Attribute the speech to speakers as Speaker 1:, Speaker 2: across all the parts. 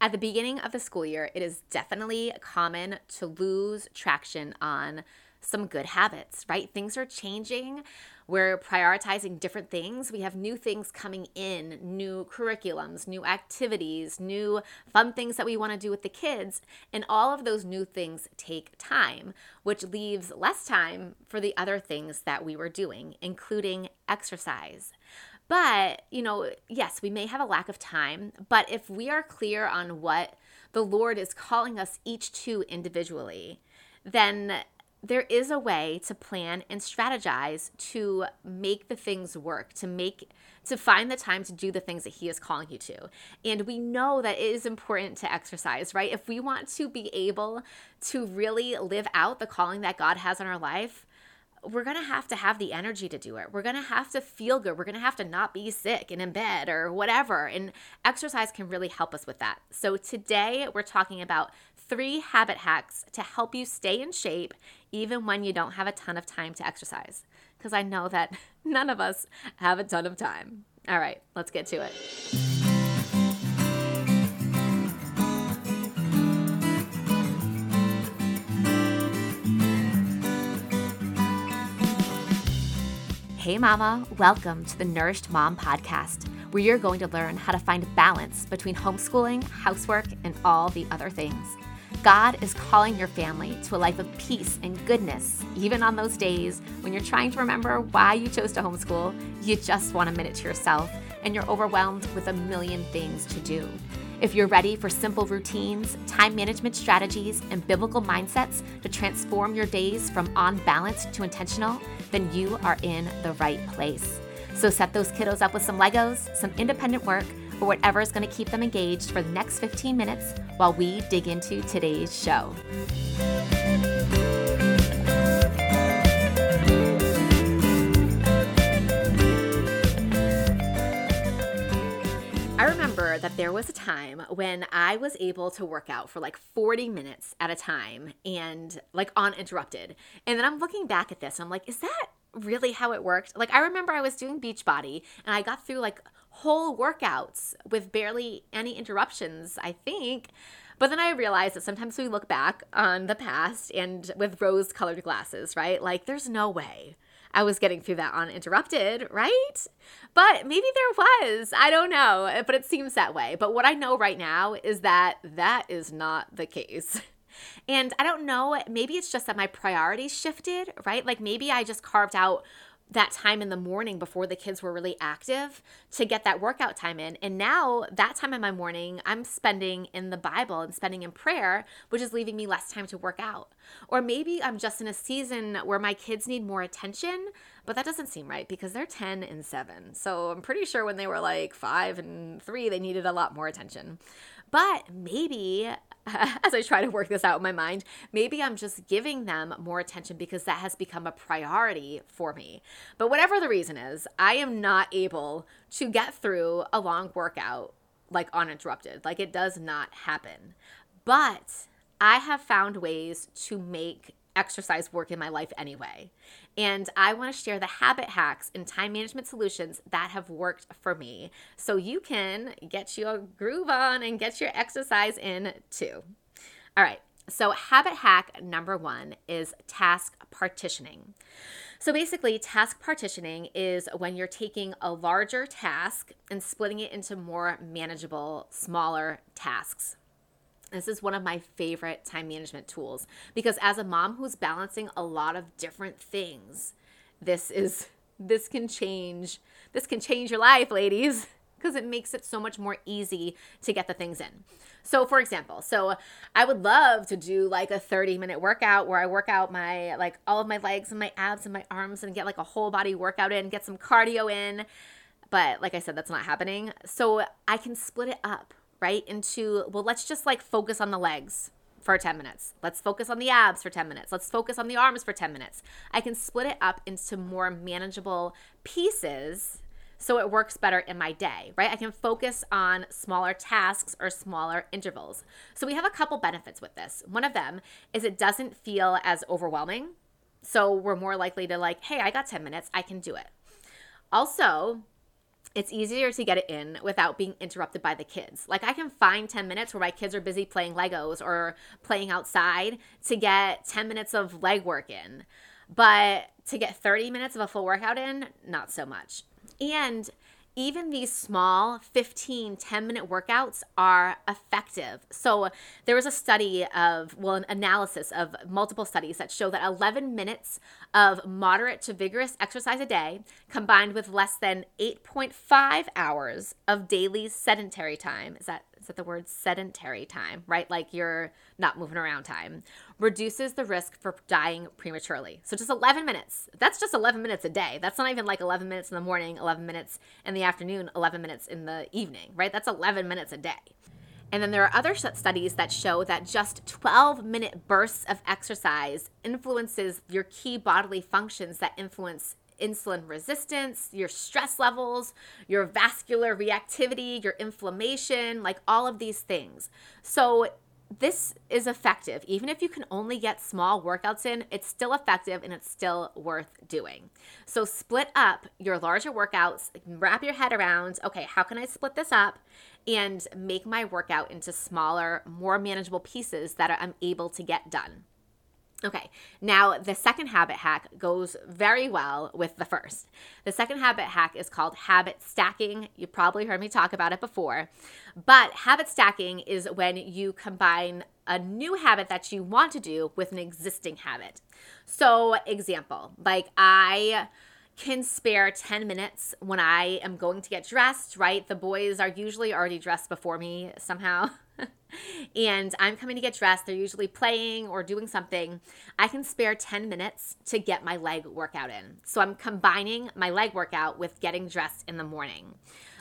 Speaker 1: At the beginning of the school year, it is definitely common to lose traction on some good habits, right? Things are changing. We're prioritizing different things. We have new things coming in, new curriculums, new activities, new fun things that we want to do with the kids. And all of those new things take time, which leaves less time for the other things that we were doing, including exercise. But, you know, yes, we may have a lack of time, but if we are clear on what the Lord is calling us each to individually, then there is a way to plan and strategize to make the things work, to make to find the time to do the things that he is calling you to. And we know that it is important to exercise, right? If we want to be able to really live out the calling that God has on our life, we're going to have to have the energy to do it. We're going to have to feel good. We're going to have to not be sick and in bed or whatever. And exercise can really help us with that. So today we're talking about three habit hacks to help you stay in shape even when you don't have a ton of time to exercise. Because I know that none of us have a ton of time. All right, let's get to it. Hey, Mama, welcome to the Nourished Mom Podcast, where you're going to learn how to find balance between homeschooling, housework, and all the other things. God is calling your family to a life of peace and goodness, even on those days when you're trying to remember why you chose to homeschool, you just want a minute to yourself, and you're overwhelmed with a million things to do. If you're ready for simple routines, time management strategies, and biblical mindsets to transform your days from on balance to intentional, then you are in the right place. So set those kiddos up with some Legos, some independent work, or whatever is going to keep them engaged for the next 15 minutes while we dig into today's show. That there was a time when I was able to work out for like 40 minutes at a time and like uninterrupted. And then I'm looking back at this I'm like, is that really how it worked? Like, I remember I was doing Beachbody and I got through like whole workouts with barely any interruptions, I think. But then I realized that sometimes we look back on the past and with rose colored glasses, right? Like, there's no way I was getting through that uninterrupted, right? But maybe there was. I don't know, but it seems that way. But what I know right now is that that is not the case. And I don't know, maybe it's just that my priorities shifted, right? Like maybe I just carved out that time in the morning before the kids were really active to get that workout time in. And now that time in my morning, I'm spending in the Bible and spending in prayer, which is leaving me less time to work out. Or maybe I'm just in a season where my kids need more attention, but that doesn't seem right because they're 10 and 7. So I'm pretty sure when they were like 5 and 3, they needed a lot more attention. But maybe as I try to work this out in my mind, maybe I'm just giving them more attention because that has become a priority for me. But whatever the reason is, I am not able to get through a long workout like uninterrupted. Like it does not happen. But I have found ways to make exercise work in my life anyway. And I want to share the habit hacks and time management solutions that have worked for me so you can get your groove on and get your exercise in too. All right. So, habit hack number one is task partitioning. So, basically, task partitioning is when you're taking a larger task and splitting it into more manageable, smaller tasks. This is one of my favorite time management tools because as a mom who's balancing a lot of different things, this is this can change this can change your life, ladies, because it makes it so much more easy to get the things in. So for example, so I would love to do like a 30 minute workout where I work out my like all of my legs and my abs and my arms and get like a whole body workout in, get some cardio in. But like I said, that's not happening. So I can split it up right? Into, well, let's just like focus on the legs for 10 minutes. Let's focus on the abs for 10 minutes. Let's focus on the arms for 10 minutes. I can split it up into more manageable pieces so it works better in my day, right? I can focus on smaller tasks or smaller intervals. So we have a couple benefits with this. One of them is it doesn't feel as overwhelming. So we're more likely to like, hey, I got 10 minutes, I can do it. Also, it's easier to get it in without being interrupted by the kids. Like I can find 10 minutes where my kids are busy playing Legos or playing outside to get 10 minutes of leg work in. But to get 30 minutes of a full workout in, not so much. And even these small 15, 10 minute workouts are effective. So there was a study of, well, an analysis of multiple studies that show that 11 minutes of moderate to vigorous exercise a day combined with less than 8.5 hours of daily sedentary time. Is that is that the word sedentary time, right? Like you're not moving around time, reduces the risk for dying prematurely. So just 11 minutes. That's just 11 minutes a day. That's not even like 11 minutes in the morning, 11 minutes in the afternoon, 11 minutes in the evening, right? That's 11 minutes a day. And then there are other studies that show that just 12 minute bursts of exercise influences your key bodily functions that influence insulin resistance, your stress levels, your vascular reactivity, your inflammation, like all of these things. So, this is effective. Even if you can only get small workouts in, it's still effective and it's still worth doing. So, split up your larger workouts, wrap your head around okay, how can I split this up and make my workout into smaller, more manageable pieces that I'm able to get done? Okay, now the second habit hack goes very well with the first. The second habit hack is called habit stacking. You probably heard me talk about it before, but habit stacking is when you combine a new habit that you want to do with an existing habit. So, example, like I can spare 10 minutes when I am going to get dressed, right? The boys are usually already dressed before me somehow. and I'm coming to get dressed. They're usually playing or doing something. I can spare 10 minutes to get my leg workout in. So I'm combining my leg workout with getting dressed in the morning.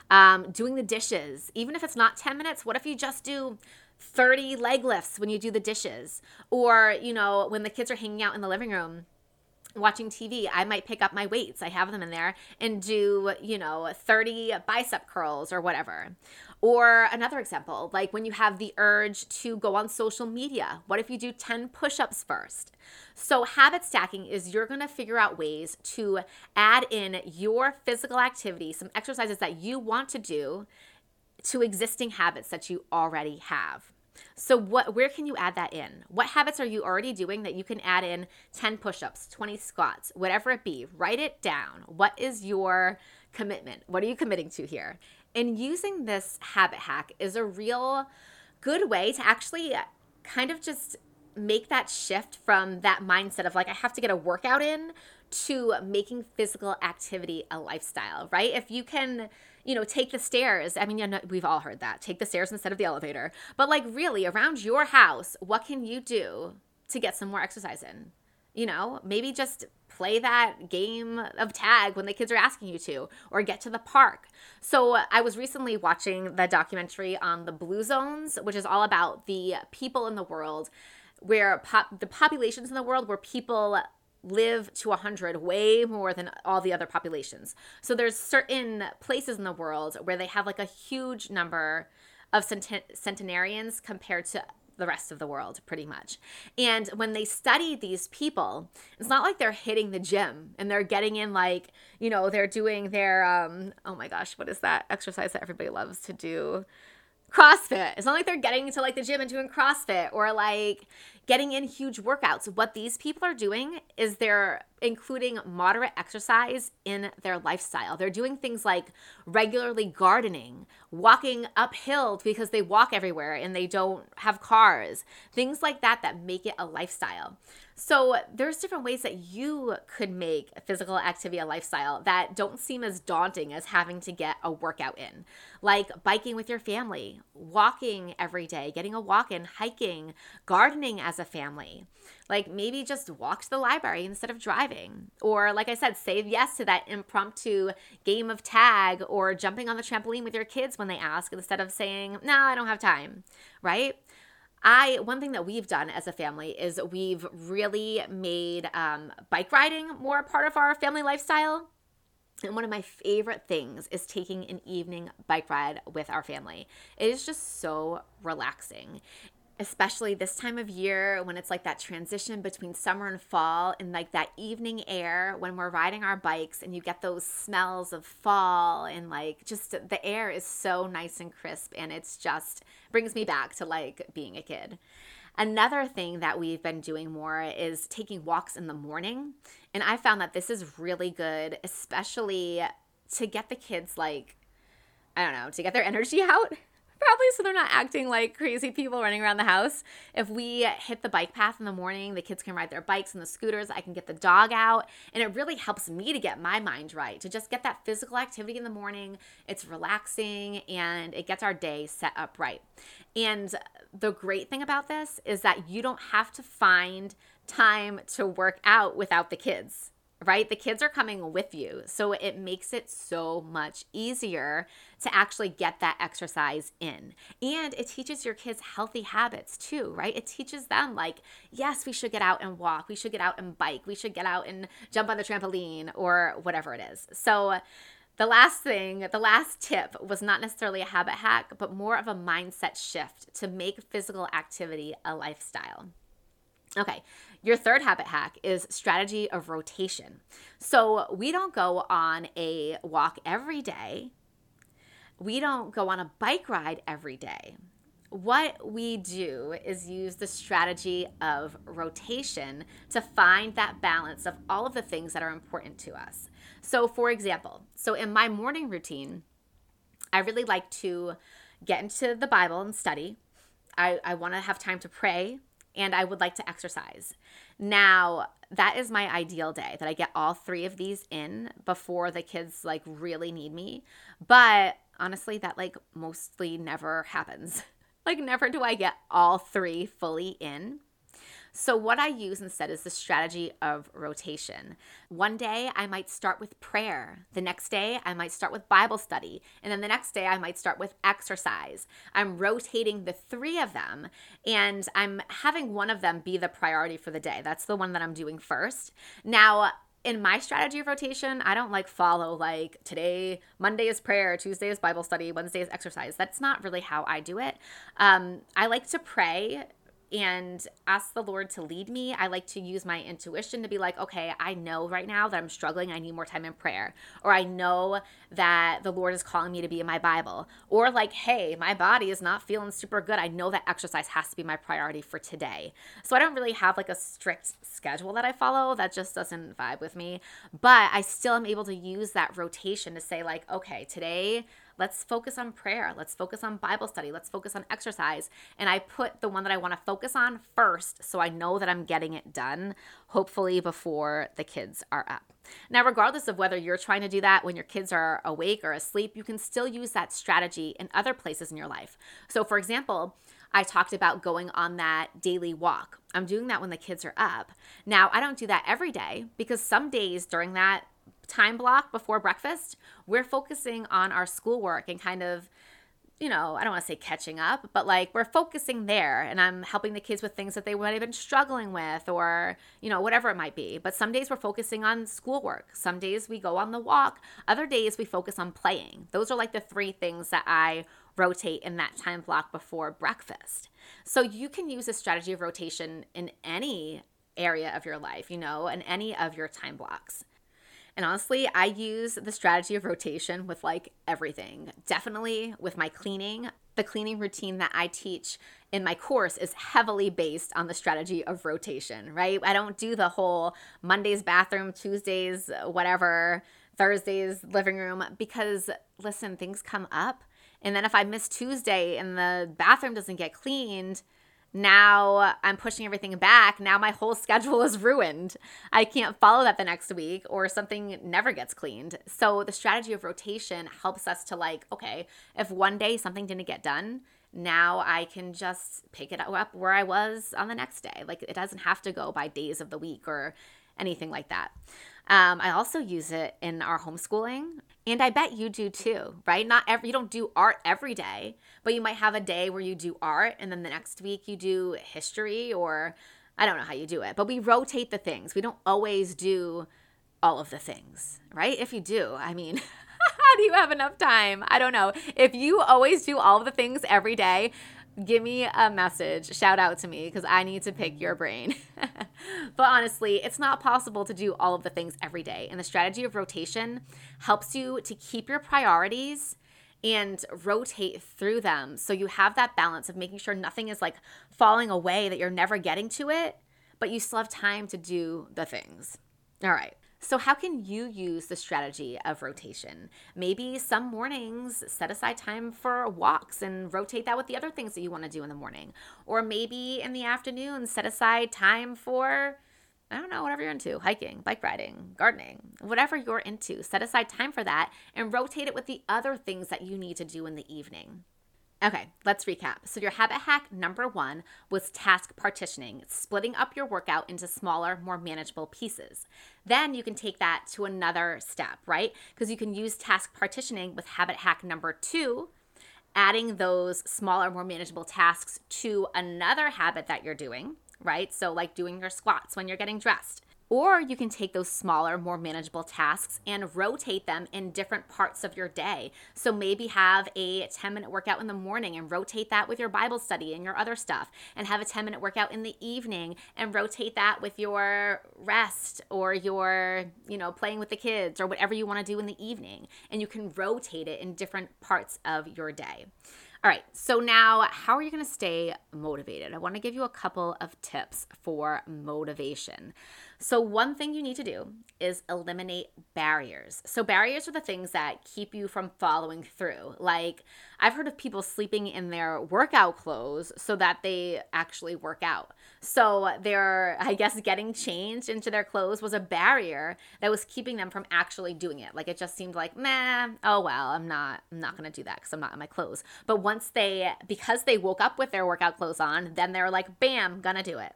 Speaker 1: Um, doing the dishes, even if it's not 10 minutes, what if you just do 30 leg lifts when you do the dishes? Or, you know, when the kids are hanging out in the living room watching TV, I might pick up my weights. I have them in there and do, you know, 30 bicep curls or whatever. Or another example, like when you have the urge to go on social media, what if you do 10 push ups first? So, habit stacking is you're gonna figure out ways to add in your physical activity, some exercises that you want to do to existing habits that you already have. So what where can you add that in? What habits are you already doing that you can add in 10 push-ups, 20 squats, whatever it be? Write it down. What is your commitment? What are you committing to here? And using this habit hack is a real good way to actually kind of just make that shift from that mindset of like I have to get a workout in to making physical activity a lifestyle, right? If you can you know, take the stairs. I mean, you know, we've all heard that. Take the stairs instead of the elevator. But like really around your house, what can you do to get some more exercise in? You know, maybe just play that game of tag when the kids are asking you to or get to the park. So I was recently watching the documentary on the blue zones, which is all about the people in the world where pop- the populations in the world where people live to 100 way more than all the other populations. So there's certain places in the world where they have like a huge number of centenarians compared to the rest of the world pretty much. And when they study these people, it's not like they're hitting the gym and they're getting in like, you know, they're doing their um oh my gosh, what is that exercise that everybody loves to do? CrossFit. It's not like they're getting to like the gym and doing CrossFit or like getting in huge workouts. What these people are doing is they're including moderate exercise in their lifestyle. They're doing things like regularly gardening, walking uphill because they walk everywhere and they don't have cars, things like that that make it a lifestyle. So there's different ways that you could make physical activity a lifestyle that don't seem as daunting as having to get a workout in. Like biking with your family, walking every day, getting a walk in, hiking, gardening as a family. Like maybe just walk to the library instead of driving. Or like I said, say yes to that impromptu game of tag or jumping on the trampoline with your kids when they ask instead of saying, "No, I don't have time." Right? I one thing that we've done as a family is we've really made um, bike riding more a part of our family lifestyle. And one of my favorite things is taking an evening bike ride with our family. It is just so relaxing. Especially this time of year when it's like that transition between summer and fall and like that evening air when we're riding our bikes and you get those smells of fall and like just the air is so nice and crisp and it's just brings me back to like being a kid. Another thing that we've been doing more is taking walks in the morning. And I found that this is really good, especially to get the kids like, I don't know, to get their energy out probably so they're not acting like crazy people running around the house. If we hit the bike path in the morning, the kids can ride their bikes and the scooters. I can get the dog out, and it really helps me to get my mind right, to just get that physical activity in the morning. It's relaxing and it gets our day set up right. And the great thing about this is that you don't have to find time to work out without the kids right? The kids are coming with you. So it makes it so much easier to actually get that exercise in. And it teaches your kids healthy habits too, right? It teaches them, like, yes, we should get out and walk, we should get out and bike, we should get out and jump on the trampoline or whatever it is. So, the last thing, the last tip was not necessarily a habit hack, but more of a mindset shift to make physical activity a lifestyle. Okay, your third habit hack is strategy of rotation. So we don't go on a walk every day. We don't go on a bike ride every day. What we do is use the strategy of rotation to find that balance of all of the things that are important to us. So, for example, so in my morning routine, I really like to get into the Bible and study. I, I want to have time to pray and I would like to exercise. Now, that is my ideal day that I get all three of these in before the kids like really need me. But honestly, that like mostly never happens. like, never do I get all three fully in. So, what I use instead is the strategy of rotation. One day I might start with prayer. The next day I might start with Bible study. And then the next day I might start with exercise. I'm rotating the three of them and I'm having one of them be the priority for the day. That's the one that I'm doing first. Now, in my strategy of rotation, I don't like follow like today, Monday is prayer, Tuesday is Bible study, Wednesday is exercise. That's not really how I do it. Um, I like to pray and ask the Lord to lead me. I like to use my intuition to be like, okay, I know right now that I'm struggling. I need more time in prayer. Or I know that the Lord is calling me to be in my Bible. Or like, hey, my body is not feeling super good. I know that exercise has to be my priority for today. So I don't really have like a strict schedule that I follow. That just doesn't vibe with me. But I still am able to use that rotation to say, like, okay, today, Let's focus on prayer. Let's focus on Bible study. Let's focus on exercise. And I put the one that I want to focus on first so I know that I'm getting it done, hopefully before the kids are up. Now, regardless of whether you're trying to do that when your kids are awake or asleep, you can still use that strategy in other places in your life. So, for example, I talked about going on that daily walk. I'm doing that when the kids are up. Now, I don't do that every day because some days during that time block before breakfast, we're focusing on our schoolwork and kind of you know, I don't want to say catching up, but like we're focusing there and I'm helping the kids with things that they might have been struggling with or, you know, whatever it might be. But some days we're focusing on schoolwork. Some days we go on the walk. Other days we focus on playing. Those are like the three things that I rotate in that time block before breakfast. So you can use a strategy of rotation in any area of your life, you know, in any of your time blocks. And honestly, I use the strategy of rotation with like everything. Definitely with my cleaning. The cleaning routine that I teach in my course is heavily based on the strategy of rotation, right? I don't do the whole Monday's bathroom, Tuesdays, uh, whatever, Thursdays living room because listen, things come up. And then if I miss Tuesday and the bathroom doesn't get cleaned, now I'm pushing everything back. Now my whole schedule is ruined. I can't follow that the next week or something never gets cleaned. So the strategy of rotation helps us to like, okay, if one day something didn't get done, now I can just pick it up where I was on the next day. Like it doesn't have to go by days of the week or anything like that. Um, I also use it in our homeschooling. And I bet you do too, right? Not every you don't do art every day, but you might have a day where you do art and then the next week you do history or I don't know how you do it, but we rotate the things. We don't always do all of the things, right? If you do, I mean, how do you have enough time? I don't know. If you always do all of the things every day, give me a message, shout out to me because I need to pick your brain. but honestly, it's not possible to do all of the things every day. And the strategy of rotation helps you to keep your priorities and rotate through them so you have that balance of making sure nothing is like falling away, that you're never getting to it, but you still have time to do the things. All right. So, how can you use the strategy of rotation? Maybe some mornings set aside time for walks and rotate that with the other things that you want to do in the morning. Or maybe in the afternoon, set aside time for, I don't know, whatever you're into hiking, bike riding, gardening, whatever you're into. Set aside time for that and rotate it with the other things that you need to do in the evening. Okay, let's recap. So, your habit hack number one was task partitioning, splitting up your workout into smaller, more manageable pieces. Then you can take that to another step, right? Because you can use task partitioning with habit hack number two, adding those smaller, more manageable tasks to another habit that you're doing, right? So, like doing your squats when you're getting dressed. Or you can take those smaller, more manageable tasks and rotate them in different parts of your day. So maybe have a 10 minute workout in the morning and rotate that with your Bible study and your other stuff, and have a 10 minute workout in the evening and rotate that with your rest or your, you know, playing with the kids or whatever you want to do in the evening. And you can rotate it in different parts of your day. All right, so now how are you going to stay motivated? I want to give you a couple of tips for motivation. So, one thing you need to do is eliminate barriers. So, barriers are the things that keep you from following through. Like, I've heard of people sleeping in their workout clothes so that they actually work out. So, they're, I guess, getting changed into their clothes was a barrier that was keeping them from actually doing it. Like, it just seemed like, man, oh well, I'm not, I'm not gonna do that because I'm not in my clothes. But once they, because they woke up with their workout clothes on, then they're like, bam, gonna do it.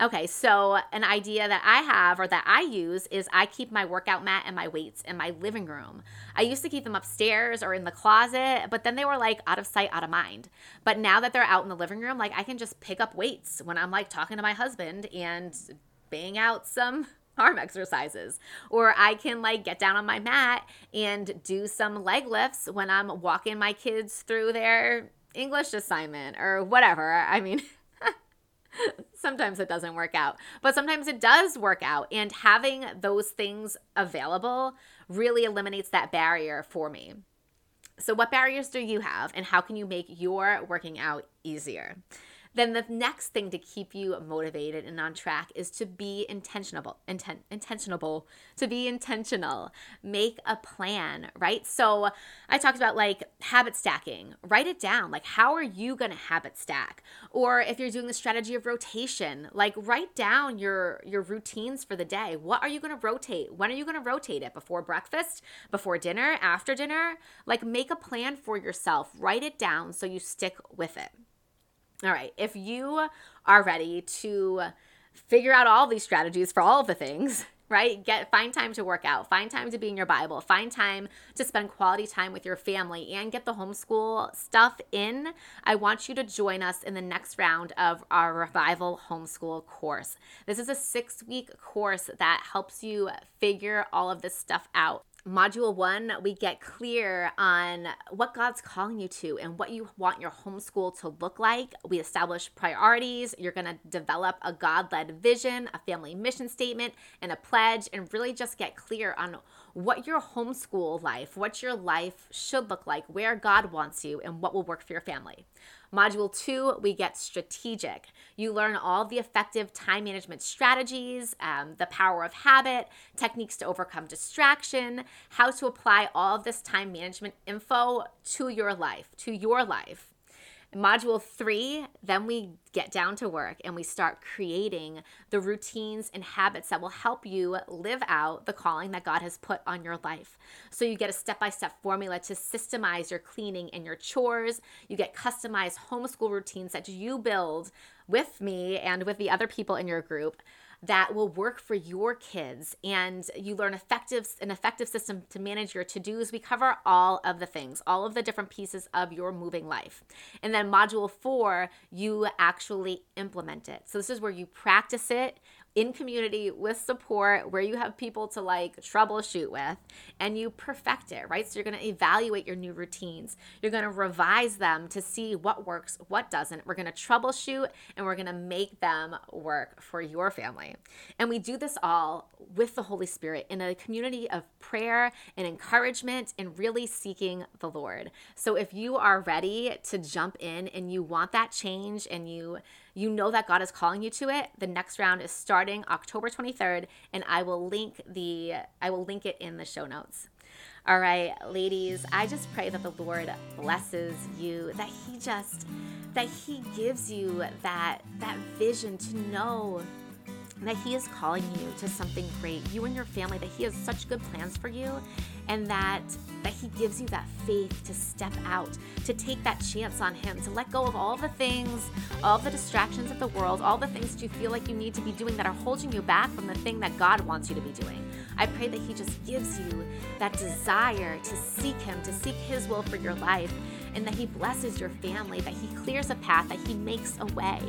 Speaker 1: Okay, so an idea that I have or that I use is I keep my workout mat and my weights in my living room. I used to keep them upstairs or in the closet, but then they were like out of sight, out of mind. But now that they're out in the living room, like I can just pick up weights when I'm like talking to my husband and bang out some arm exercises. Or I can like get down on my mat and do some leg lifts when I'm walking my kids through their English assignment or whatever. I mean, sometimes it doesn't work out, but sometimes it does work out. And having those things available really eliminates that barrier for me. So, what barriers do you have, and how can you make your working out easier? Then the next thing to keep you motivated and on track is to be intentional intent intentional to be intentional. Make a plan right? So i talked about like habit stacking. Write it down. Like how are you going to habit stack? Or if you're doing the strategy of rotation like write down your your routines for the day. What are you going to rotate? When are you going to rotate it? Before breakfast? Before dinner? After dinner? Like make a plan for yourself. Write it down so you stick with it all right, if you are ready to figure out all these strategies for all of the things, right? Get find time to work out, find time to be in your Bible, find time to spend quality time with your family and get the homeschool stuff in. I want you to join us in the next round of our revival homeschool course. This is a 6-week course that helps you figure all of this stuff out module one, we get clear on what God's calling you to and what you want your homeschool to look like. We establish priorities. You're going to develop a God led vision, a family mission statement, and a pledge, and really just get clear on what your homeschool life, what your life should look like, where God wants you, and what will work for your family. Module two, we get strategic. You learn all the effective time management strategies, um, the power of habit, techniques to overcome distraction, how to apply all of this time management info to your life, to your life. Module three, then we get down to work and we start creating the routines and habits that will help you live out the calling that God has put on your life. So you get a step by step formula to systemize your cleaning and your chores. You get customized homeschool routines that you build with me and with the other people in your group that will work for your kids and you learn effective an effective system to manage your to-dos. We cover all of the things all of the different pieces of your moving life. And then module 4 you actually implement it. So this is where you practice it in community with support where you have people to like troubleshoot with and you perfect it, right? So you're going to evaluate your new routines. You're going to revise them to see what works, what doesn't. We're going to troubleshoot and we're going to make them work for your family. And we do this all with the Holy Spirit in a community of prayer and encouragement and really seeking the Lord. So if you are ready to jump in and you want that change and you you know that God is calling you to it, the next round is starting October 23rd and I will link the I will link it in the show notes. All right, ladies, I just pray that the Lord blesses you, that he just that he gives you that that vision to know that he is calling you to something great you and your family that he has such good plans for you and that that he gives you that faith to step out to take that chance on him to let go of all the things all the distractions of the world all the things that you feel like you need to be doing that are holding you back from the thing that god wants you to be doing i pray that he just gives you that desire to seek him to seek his will for your life and that he blesses your family that he clears a path that he makes a way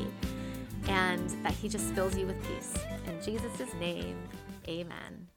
Speaker 1: and that He just fills you with peace. In Jesus' name, amen.